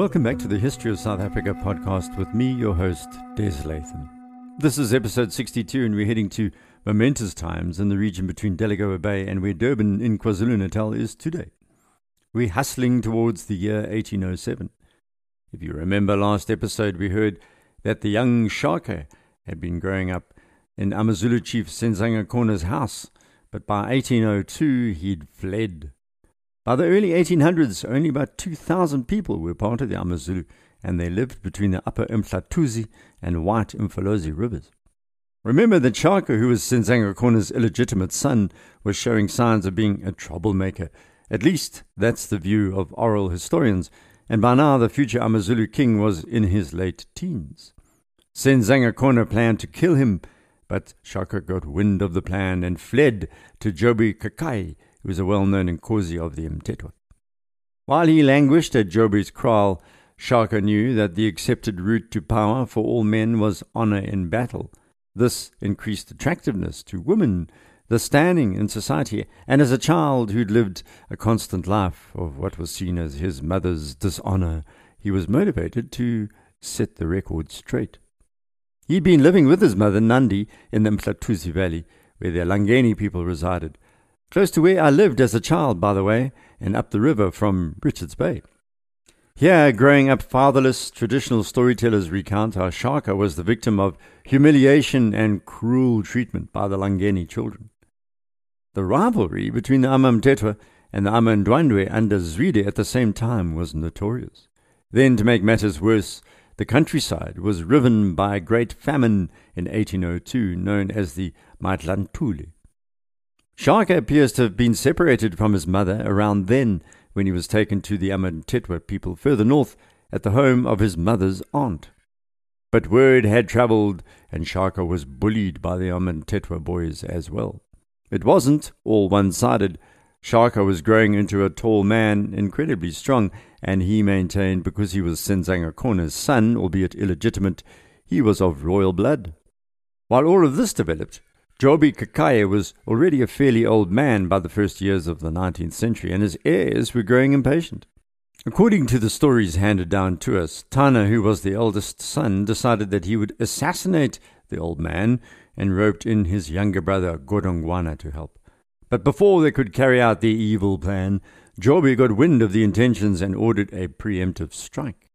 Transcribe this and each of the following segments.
Welcome back to the History of South Africa podcast with me, your host, Des Latham. This is episode 62, and we're heading to momentous times in the region between Delagoa Bay and where Durban in KwaZulu Natal is today. We're hustling towards the year 1807. If you remember last episode, we heard that the young Shaka had been growing up in Amazulu chief Senzangakona's house, but by 1802 he'd fled. By the early 1800s, only about 2,000 people were part of the Amazulu, and they lived between the upper Mhlathuze and White Mfolozi rivers. Remember that Shaka, who was Senzangakona's illegitimate son, was showing signs of being a troublemaker. At least that's the view of oral historians, and by now the future Amazulu king was in his late teens. Senzangakona planned to kill him, but Shaka got wind of the plan and fled to Jobe kaKayi, who was a well-known Nkosi of the Mthethwa. While he languished at Jobe's kraal, Shaka knew that the accepted route to power for all men was honor in battle. This increased attractiveness to women, the standing in society, and as a child who'd lived a constant life of what was seen as his mother's dishonor, he was motivated to set the record straight. He'd been living with his mother, Nandi, in the Mhlathuze Valley, where the Langeni people resided. Close to where I lived as a child, by the way, and up the river from Richards Bay. Here, growing up fatherless, traditional storytellers recount how Shaka was the victim of humiliation and cruel treatment by the Langeni children. The rivalry between the Amamthethwa and the Amandwandwe under Zwide at the same time was notorious. Then, to make matters worse, the countryside was riven by a great famine in 1802 known as the Madlantule. Shaka appears to have been separated from his mother around then when he was taken to the Amamthethwa people further north at the home of his mother's aunt. But word had travelled, and Shaka was bullied by the Amamthethwa boys as well. It wasn't all one sided. Shaka was growing into a tall man, incredibly strong, and he maintained because he was Senzangakona's son, albeit illegitimate, he was of royal blood. While all of this developed, Jobe kaKayi was already a fairly old man by the first years of the 19th century, and his heirs were growing impatient. According to the stories handed down to us, Tana, who was the eldest son, decided that he would assassinate the old man and roped in his younger brother Godongwana to help. But before they could carry out their evil plan, Jobe got wind of the intentions and ordered a preemptive strike.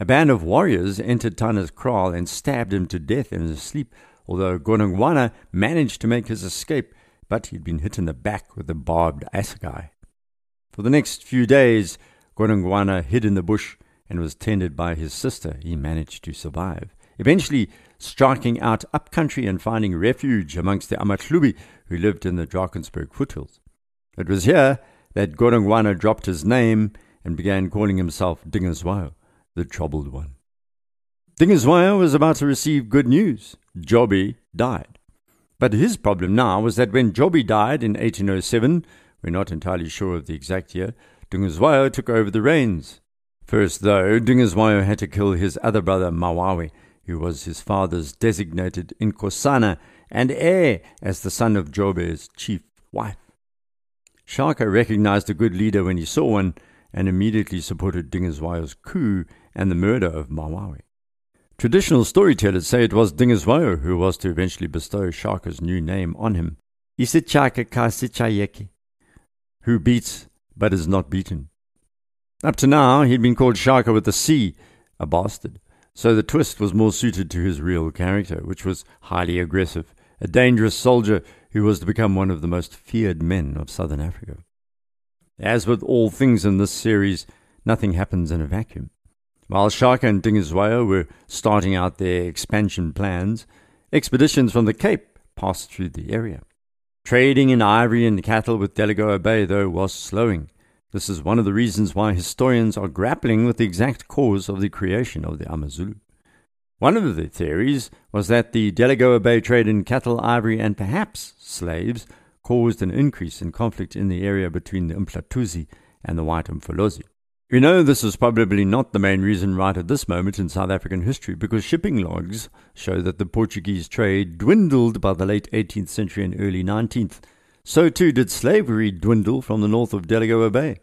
A band of warriors entered Tana's kraal and stabbed him to death in his sleep, although Godongwana managed to make his escape, but he'd been hit in the back with a barbed assegai. For the next few days, Godongwana hid in the bush and was tended by his sister. He managed to survive. Eventually, striking out up country and finding refuge amongst the Amahlubi who lived in the Drakensberg foothills. It was here that Godongwana dropped his name and began calling himself Dingiswayo, the troubled one. Dingiswayo was about to receive good news. Jobe died. But his problem now was that when Jobe died in 1807, we're not entirely sure of the exact year, Dingiswayo took over the reins. First, though, Dingiswayo had to kill his other brother Mawawe, who was his father's designated Inkosana and heir as the son of Jobe's chief wife. Shaka recognized a good leader when he saw one and immediately supported Dingiswayo's coup and the murder of Mawawe. Traditional storytellers say it was Dingiswayo who was to eventually bestow Shaka's new name on him, Isichaka Kasichayeki, who beats but is not beaten. Up to now, he'd been called Shaka with a C, a bastard, so the twist was more suited to his real character, which was highly aggressive, a dangerous soldier who was to become one of the most feared men of southern Africa. As with all things in this series, nothing happens in a vacuum. While Shaka and Dingiswayo were starting out their expansion plans, expeditions from the Cape passed through the area. Trading in ivory and cattle with Delagoa Bay, though, was slowing. This is one of the reasons why historians are grappling with the exact cause of the creation of the Amazulu. One of the theories was that the Delagoa Bay trade in cattle, ivory, and perhaps slaves caused an increase in conflict in the area between the Mhlathuze and the White Mfolozi. We know this is probably not the main reason right at this moment in South African history because shipping logs show that the Portuguese trade dwindled by the late 18th century and early 19th. So too did slavery dwindle from the north of Delagoa Bay.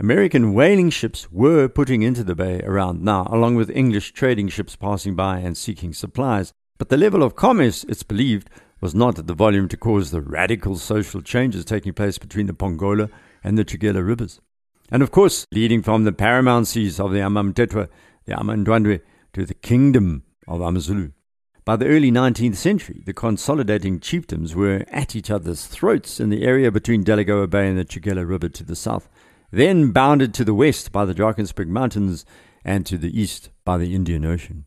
American whaling ships were putting into the bay around now, along with English trading ships passing by and seeking supplies. But the level of commerce, it's believed, was not at the volume to cause the radical social changes taking place between the Pongola and the Tugela rivers. And of course, leading from the paramountcies of the Amamthethwa, the Amandwandwe, to the kingdom of Amazulu. By the early 19th century, the consolidating chiefdoms were at each other's throats in the area between Delagoa Bay and the Tugela River to the south then bounded to the west by the Drakensberg Mountains and to the east by the Indian Ocean.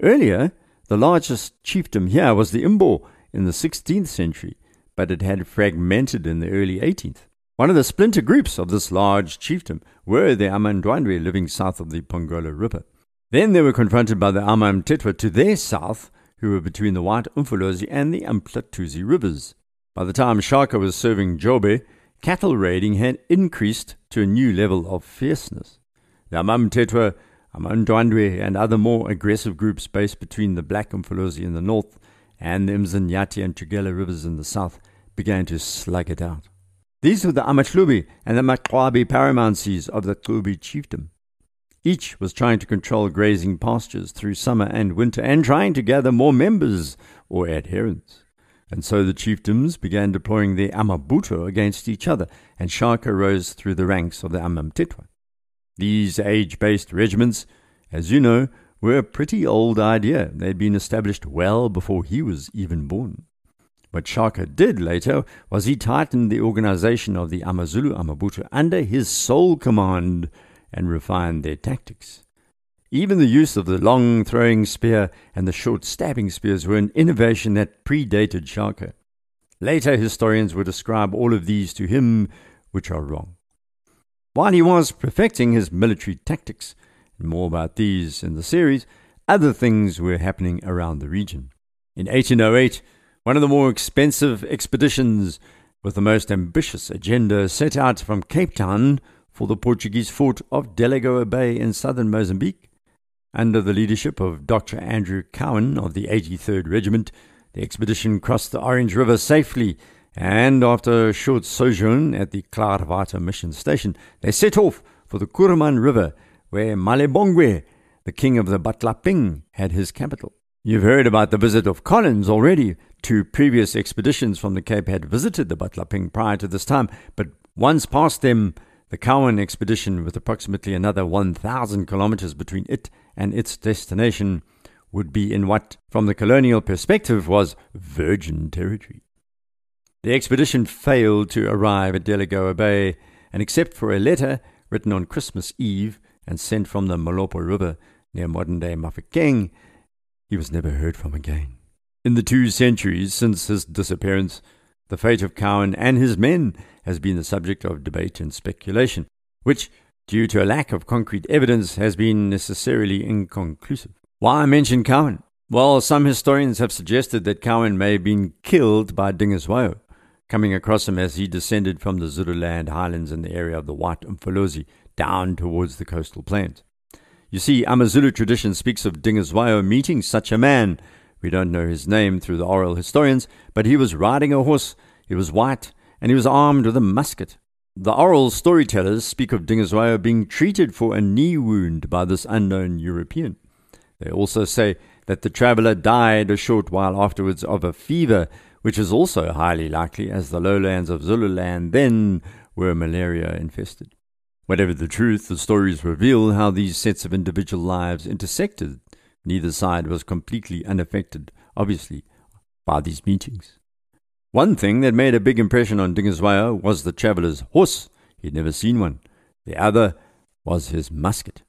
Earlier, the largest chiefdom here was the Imbo in the 16th century, but it had fragmented in the early 18th. One of the splinter groups of this large chiefdom were the Amandwandwe living south of the Pongola River. Then they were confronted by the Amamthethwa to their south, who were between the White Umfolozi and the Umhlatuzi rivers. By the time Shaka was serving Jobe, cattle raiding had increased to a new level of fierceness. The Amamthethwa, Amandwandwe, and other more aggressive groups based between the Black Umfolozi in the north and the Mzinyathi and Tugela rivers in the south began to slug it out. These were the Amahlubi and the Makwabi paramountcies of the Hlubi chiefdom. Each was trying to control grazing pastures through summer and winter and trying to gather more members or adherents. And so the chiefdoms began deploying their Amabutho against each other, and Shaka rose through the ranks of the Amamthethwa. These age based regiments, as you know, were a pretty old idea. They'd been established well before he was even born. What Shaka did later was he tightened the organization of the Amazulu Amabutho under his sole command and refined their tactics. Even the use of the long throwing spear and the short stabbing spears were an innovation that predated Shaka. Later historians would ascribe all of these to him, which are wrong. While he was perfecting his military tactics, and more about these in the series, other things were happening around the region. In 1808, one of the more expensive expeditions with the most ambitious agenda set out from Cape Town for the Portuguese fort of Delagoa Bay in southern Mozambique. Under the leadership of Dr. Andrew Cowan of the 83rd Regiment, the expedition crossed the Orange River safely, and after a short sojourn at the Klaarwater mission station, they set off for the Kuruman River, where Malebongwe, the king of the Batlaping, had his capital. You've heard about the visit of Collins already. Two previous expeditions from the Cape had visited the Batlaping prior to this time, but once past them, the Cowan expedition, with approximately another 1,000 kilometers between it and its destination, would be in what, from the colonial perspective, was virgin territory. The expedition failed to arrive at Delagoa Bay, and except for a letter written on Christmas Eve and sent from the Molopo River near modern day Mafeking, he was never heard from again. In the two centuries since his disappearance, the fate of Cowan and his men has been the subject of debate and speculation, which, due to a lack of concrete evidence, has been necessarily inconclusive. Why mention Cowan? Well, some historians have suggested that Cowan may have been killed by Dingiswayo, coming across him as he descended from the Zululand highlands in the area of the White Umfolozi down towards the coastal plains. You see, Amazulu tradition speaks of Dingiswayo meeting such a man we don't know his name through the oral historians, but he was riding a horse, he was white, and he was armed with a musket. The oral storytellers speak of Dingiswayo being treated for a knee wound by this unknown European. They also say that the traveller died a short while afterwards of a fever, which is also highly likely, as the lowlands of Zululand then were malaria infested. Whatever the truth, the stories reveal how these sets of individual lives intersected Neither side was completely unaffected, obviously, by these meetings. One thing that made a big impression on Dingiswayo was the traveller's horse. He had never seen one. The other was his musket.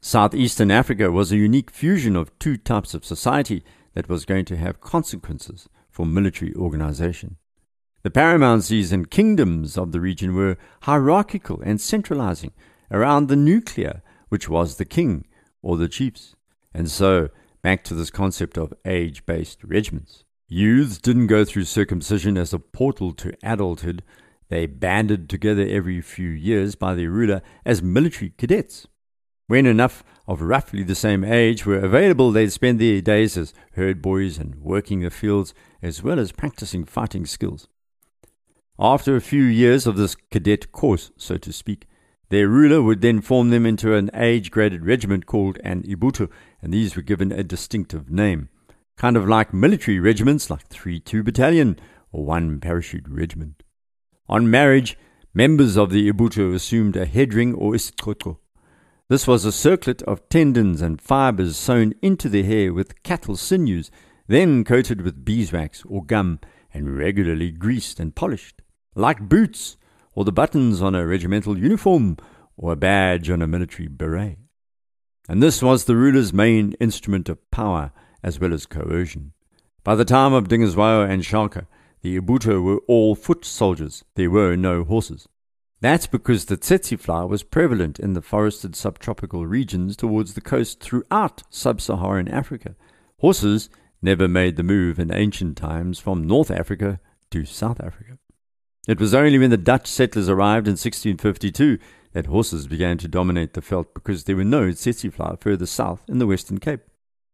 Southeastern Africa was a unique fusion of two types of society that was going to have consequences for military organization. The paramountcies and kingdoms of the region were hierarchical and centralizing around the nuclear, which was the king or the chiefs. And so, back to this concept of age based regiments. Youths didn't go through circumcision as a portal to adulthood. They banded together every few years by their ruler as military cadets. When enough of roughly the same age were available, they'd spend their days as herd boys and working the fields, as well as practicing fighting skills. After a few years of this cadet course, so to speak, Their ruler would then form them into an age graded regiment called an Ibutho, and these were given a distinctive name, kind of like military regiments like 3 2 Battalion or 1 Parachute Regiment. On marriage, members of the Ibutho assumed a head ring or isiqhotho. This was a circlet of tendons and fibers sewn into the hair with cattle sinews, then coated with beeswax or gum and regularly greased and polished, like boots or the buttons on a regimental uniform or a badge on a military beret. And this was the ruler's main instrument of power as well as coercion. By the time of Dingiswayo and Shaka, the Ibutho were all foot soldiers. There were no horses. That's because the tsetse fly was prevalent in the forested subtropical regions towards the coast throughout sub Saharan Africa. Horses never made the move in ancient times from North Africa to South Africa. It was only when the Dutch settlers arrived in 1652 that horses began to dominate the veld because there were no tsetse fly further south in the Western Cape.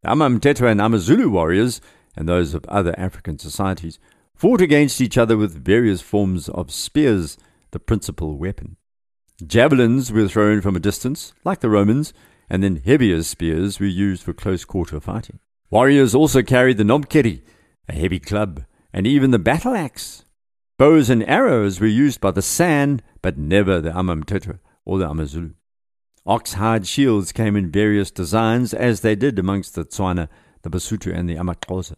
The Amamthethwa and Amazulu warriors, and those of other African societies, fought against each other with various forms of spears, the principal weapon. Javelins were thrown from a distance, like the Romans, and then heavier spears were used for close quarter fighting. Warriors also carried the knobkerrie, a heavy club, and even the battle axe, Bows and arrows were used by the San, but never the Amamthethwa or the Amazulu. Ox-hide shields came in various designs, as they did amongst the Tswana, the Basotho, and the Amaxhosa.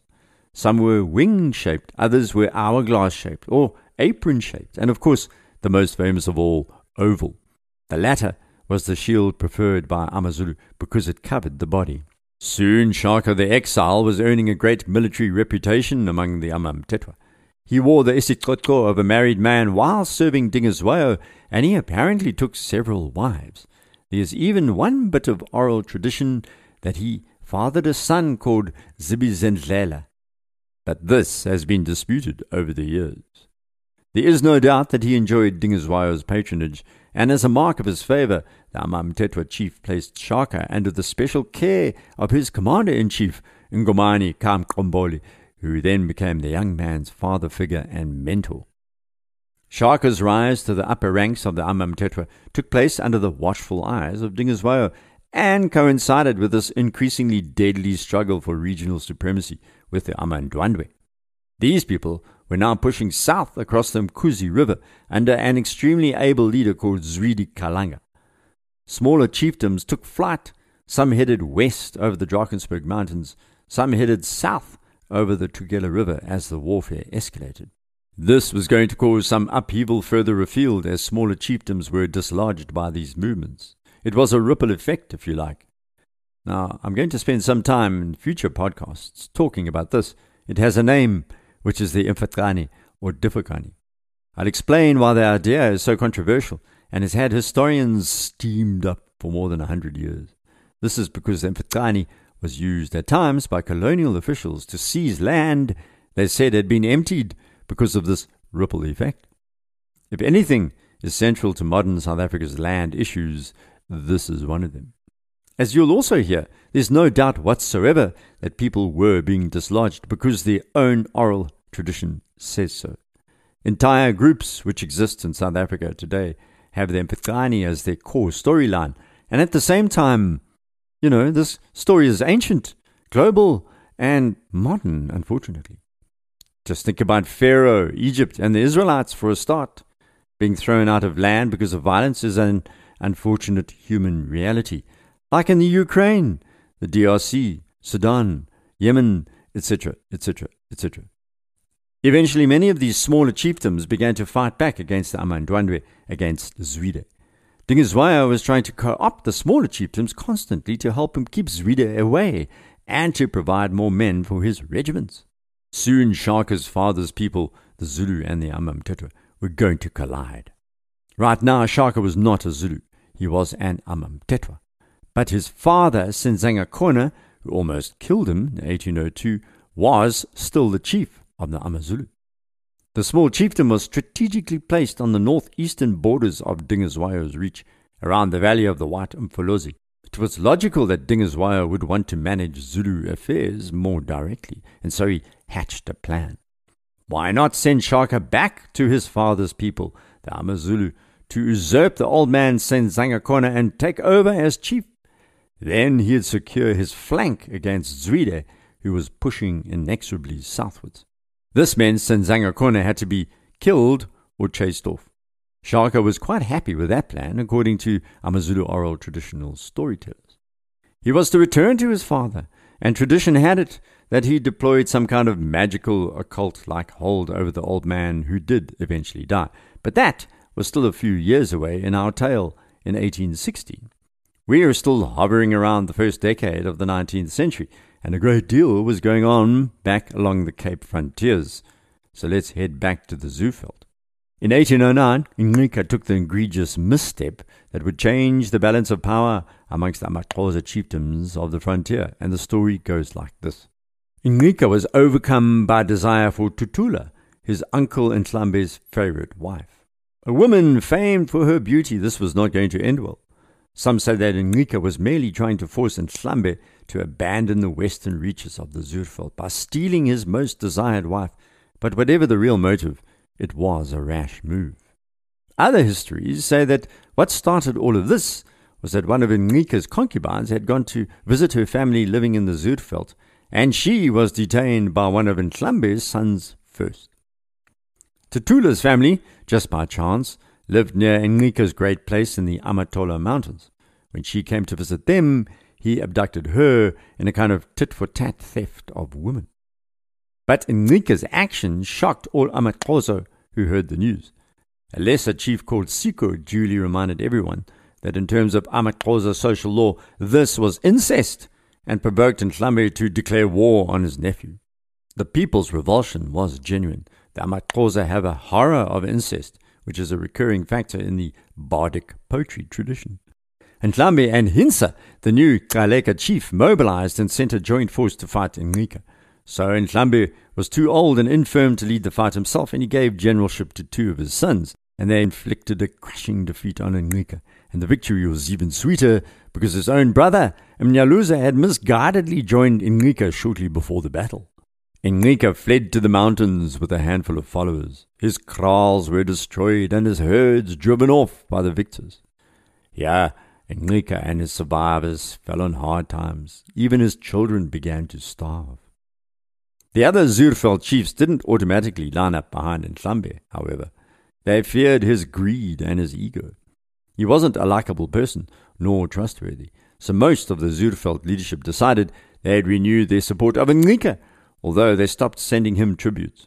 Some were wing-shaped, others were hourglass-shaped or apron-shaped, and of course, the most famous of all, oval. The latter was the shield preferred by Amazulu because it covered the body. Soon Shaka the Exile was earning a great military reputation among the Amamthethwa. He wore the isiqhotho of a married man while serving Dingiswayo, and he apparently took several wives. There is even one bit of oral tradition that he fathered a son called Zibizendlela, but this has been disputed over the years. There is no doubt that he enjoyed Dingiswayo's patronage, and as a mark of his favor, the Amamthethwa chief placed Shaka under the special care of his commander-in-chief, Ngomane kaMqomboli, who then became the young man's father figure and mentor. Shaka's rise to the upper ranks of the Amamthethwa took place under the watchful eyes of Dingiswayo and coincided with this increasingly deadly struggle for regional supremacy with the Amandwandwe. These people were now pushing south across the Mkuzi River under an extremely able leader called Zwide kaLanga. Smaller chiefdoms took flight. Some headed west over the Drakensberg Mountains, some headed south over the Tugela River as the warfare escalated. This was going to cause some upheaval further afield as smaller chiefdoms were dislodged by these movements. It was a ripple effect, if you like. Now, I'm going to spend some time in future podcasts talking about this. It has a name, which is the Mfecane or Difaqane. I'll explain why the idea is so controversial and has had historians steamed up for more than a hundred years. This is because the Mfecane was used at times by colonial officials to seize land they said had been emptied because of this ripple effect. If anything is central to modern South Africa's land issues, this is one of them. As you'll also hear, there's no doubt whatsoever that people were being dislodged because their own oral tradition says so. Entire groups which exist in South Africa today have the Mfecane as their core storyline, and at the same time, you know, this story is ancient, global, and modern, unfortunately. Just think about Pharaoh, Egypt, and the Israelites for a start. Being thrown out of land because of violence is an unfortunate human reality, like in the Ukraine, the DRC, Sudan, Yemen, etc., etc., etc. Eventually, many of these smaller chiefdoms began to fight back against the Amandwandwe, against Zwide. Dingiswayo was trying to co opt the smaller chieftains constantly to help him keep Zwide away and to provide more men for his regiments. Soon Shaka's father's people, the Zulu and the Amamthethwa, were going to collide. Right now, Shaka was not a Zulu, he was an Amamthethwa. But his father, Senzangakona, who almost killed him in 1802, was still the chief of the Amazulu. The small chieftain was strategically placed on the northeastern borders of Dingiswayo's reach, around the valley of the White Umfolozi. It was logical that Dingiswayo would want to manage Zulu affairs more directly, and so he hatched a plan. Why not send Shaka back to his father's people, the Amazulu, to usurp the old man Senzangakona and take over as chief. Then he'd secure his flank against Zwide, who was pushing inexorably southwards. This meant Senzangakona had to be killed or chased off. Shaka was quite happy with that plan, according to Amazulu oral traditional storytellers. He was to return to his father, and tradition had it that he deployed some kind of magical occult like hold over the old man who did eventually die. But that was still a few years away in our tale in 1860. We are still hovering around the first decade of the 19th century, and a great deal was going on back along the Cape frontiers. So let's head back to the Zuurveld. In 1809, Ngqika took the egregious misstep that would change the balance of power amongst the Amaxhosa chieftains of the frontier, and the story goes like this. Ngqika was overcome by desire for Thuthula, his uncle and Ndlambe's favorite wife. A woman famed for her beauty, this was not going to end well. Some said that Ngqika was merely trying to force Ndlambe to abandon the western reaches of the Zuurveld by stealing his most desired wife, but whatever the real motive, it was a rash move. Other histories say that what started all of this was that one of Ngqika's concubines had gone to visit her family living in the Zuurveld, and she was detained by one of Ndlambe's sons first. Thuthula's family, just by chance, lived near Ngqika's great place in the Amatola Mountains. When she came to visit them, he abducted her in a kind of tit for tat theft of women. But Ngqika's action shocked all Amaxhosa who heard the news. A lesser chief called Siko duly reminded everyone that in terms of Amaxhosa social law, this was incest and provoked Ndlambe to declare war on his nephew. The people's revulsion was genuine. The Amaxhosa have a horror of incest, which is a recurring factor in the bardic poetry tradition. Ndlambe and Hintsa, the new Gcaleka chief, mobilized and sent a joint force to fight Ngqika. So Ndlambe was too old and infirm to lead the fight himself, and he gave generalship to two of his sons, and they inflicted a crushing defeat on Ngqika. And the victory was even sweeter because his own brother, Mnyaluza, had misguidedly joined Ngqika shortly before the battle. Ngqika fled to the mountains with a handful of followers. His kraals were destroyed and his herds driven off by the victors. Yeah, Ngqika and his survivors fell on hard times. Even his children began to starve. The other Zuurveld chiefs didn't automatically line up behind Ndlambe, however. They feared his greed and his ego. He wasn't a likable person, nor trustworthy, so most of the Zuurveld leadership decided they'd renew their support of Ngqika, although they stopped sending him tributes.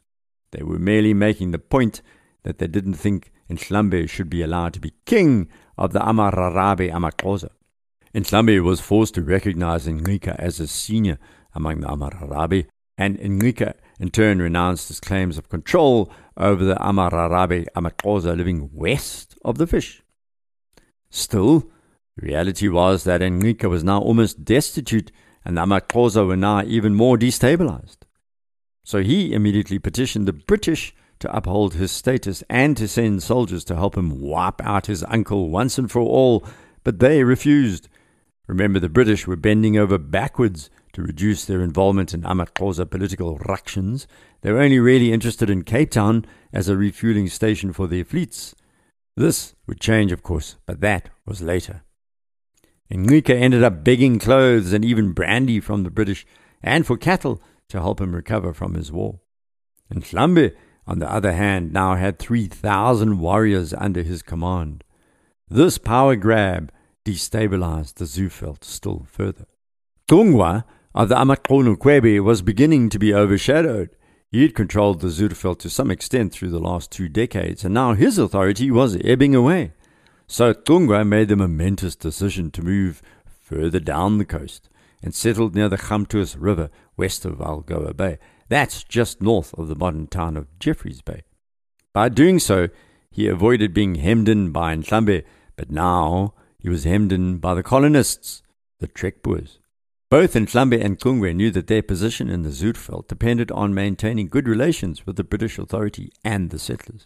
They were merely making the point that they didn't think Ndlambe should be allowed to be king of the Amarharhabe Amaxhosa. Ndlambe was forced to recognize Ngqika as a senior among the Amarharhabe and Ngqika in turn renounced his claims of control over the Amarharhabe Amaxhosa living west of the fish. Still, the reality was that Ngqika was now almost destitute and the Amaxhosa were now even more destabilized. So he immediately petitioned the British to uphold his status and to send soldiers to help him wipe out his uncle once and for all, but they refused. Remember, the British were bending over backwards to reduce their involvement in Amaxhosa political ructions. They were only really interested in Cape Town as a refueling station for their fleets. This would change, of course, but that was later. Ngqika ended up begging clothes and even brandy from the British and for cattle to help him recover from his war. And Ndlambe, on the other hand, now had 3,000 warriors under his command. This power grab destabilized the Zuurveld still further. Chungwa of the Amaxhosa was beginning to be overshadowed. He had controlled the Zuurveld to some extent through the last two decades, and now his authority was ebbing away. So Chungwa made the momentous decision to move further down the coast and settled near the Gamtoos River west of Algoa Bay. That's just north of the modern town of Jeffreys Bay. By doing so, he avoided being hemmed in by Ndlambe, but now he was hemmed in by the colonists, the Trekboers. Both Ndlambe and Chungwa knew that their position in the Zuurveld depended on maintaining good relations with the British authority and the settlers.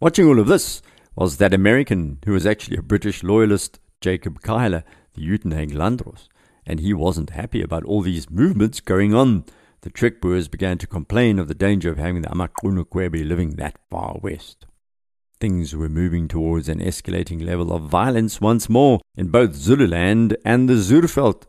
Watching all of this was that American who was actually a British loyalist, Jacob Cuyler, the Uitenhage Landdrost, and he wasn't happy about all these movements going on. The Trekboers began to complain of the danger of having the Amaxhosa living that far west. things were moving towards an escalating level of violence once more in both Zululand and the Zuurveld.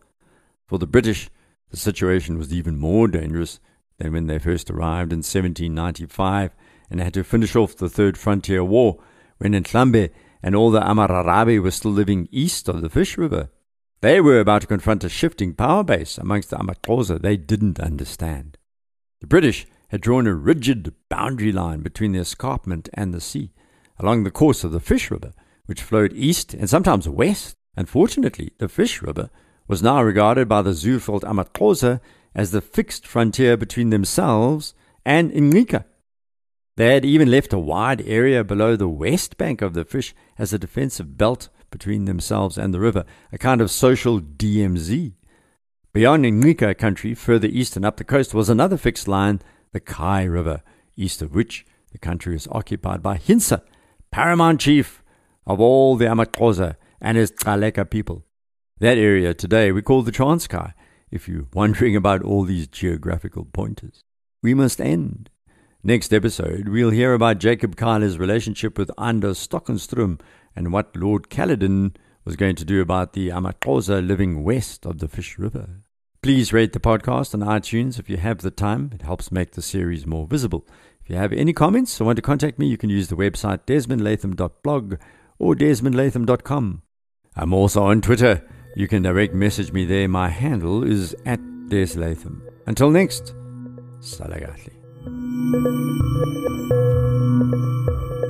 For the British, the situation was even more dangerous than when they first arrived in 1795 and had to finish off the Third Frontier War when Ndlambe and all the Amarharhabe were still living east of the Fish River. They were about to confront a shifting power base amongst the Amaxhosa they didn't understand. The British had drawn a rigid boundary line between the escarpment and the sea along the course of the Fish River, which flowed east and sometimes west. Unfortunately, the Fish River was now regarded by the Zuurveld Amaxhosa as the fixed frontier between themselves and Ngqika. They had even left a wide area below the west bank of the fish as a defensive belt between themselves and the river, a kind of social DMZ. Beyond Ngqika country, further east and up the coast, was another fixed line, the Kei River, east of which the country was occupied by Hinsa, paramount chief of all the Amaxhosa and his Gcaleka people. That area today we call the Transkei, if you're wondering about all these geographical pointers. We must end. Next episode, we'll hear about Jacob Cuyler's relationship with Andries Stockenstrom and what Lord Caledon was going to do about the Amaxhosa living west of the Fish River. Please rate the podcast on iTunes if you have the time. It helps make the series more visible. If you have any comments or want to contact me, you can use the website desmondlatham.blog or desmondlatham.com. I'm also on Twitter. You can direct message me there. My handle is at deslatham. Until next, Salagatli. Thank you.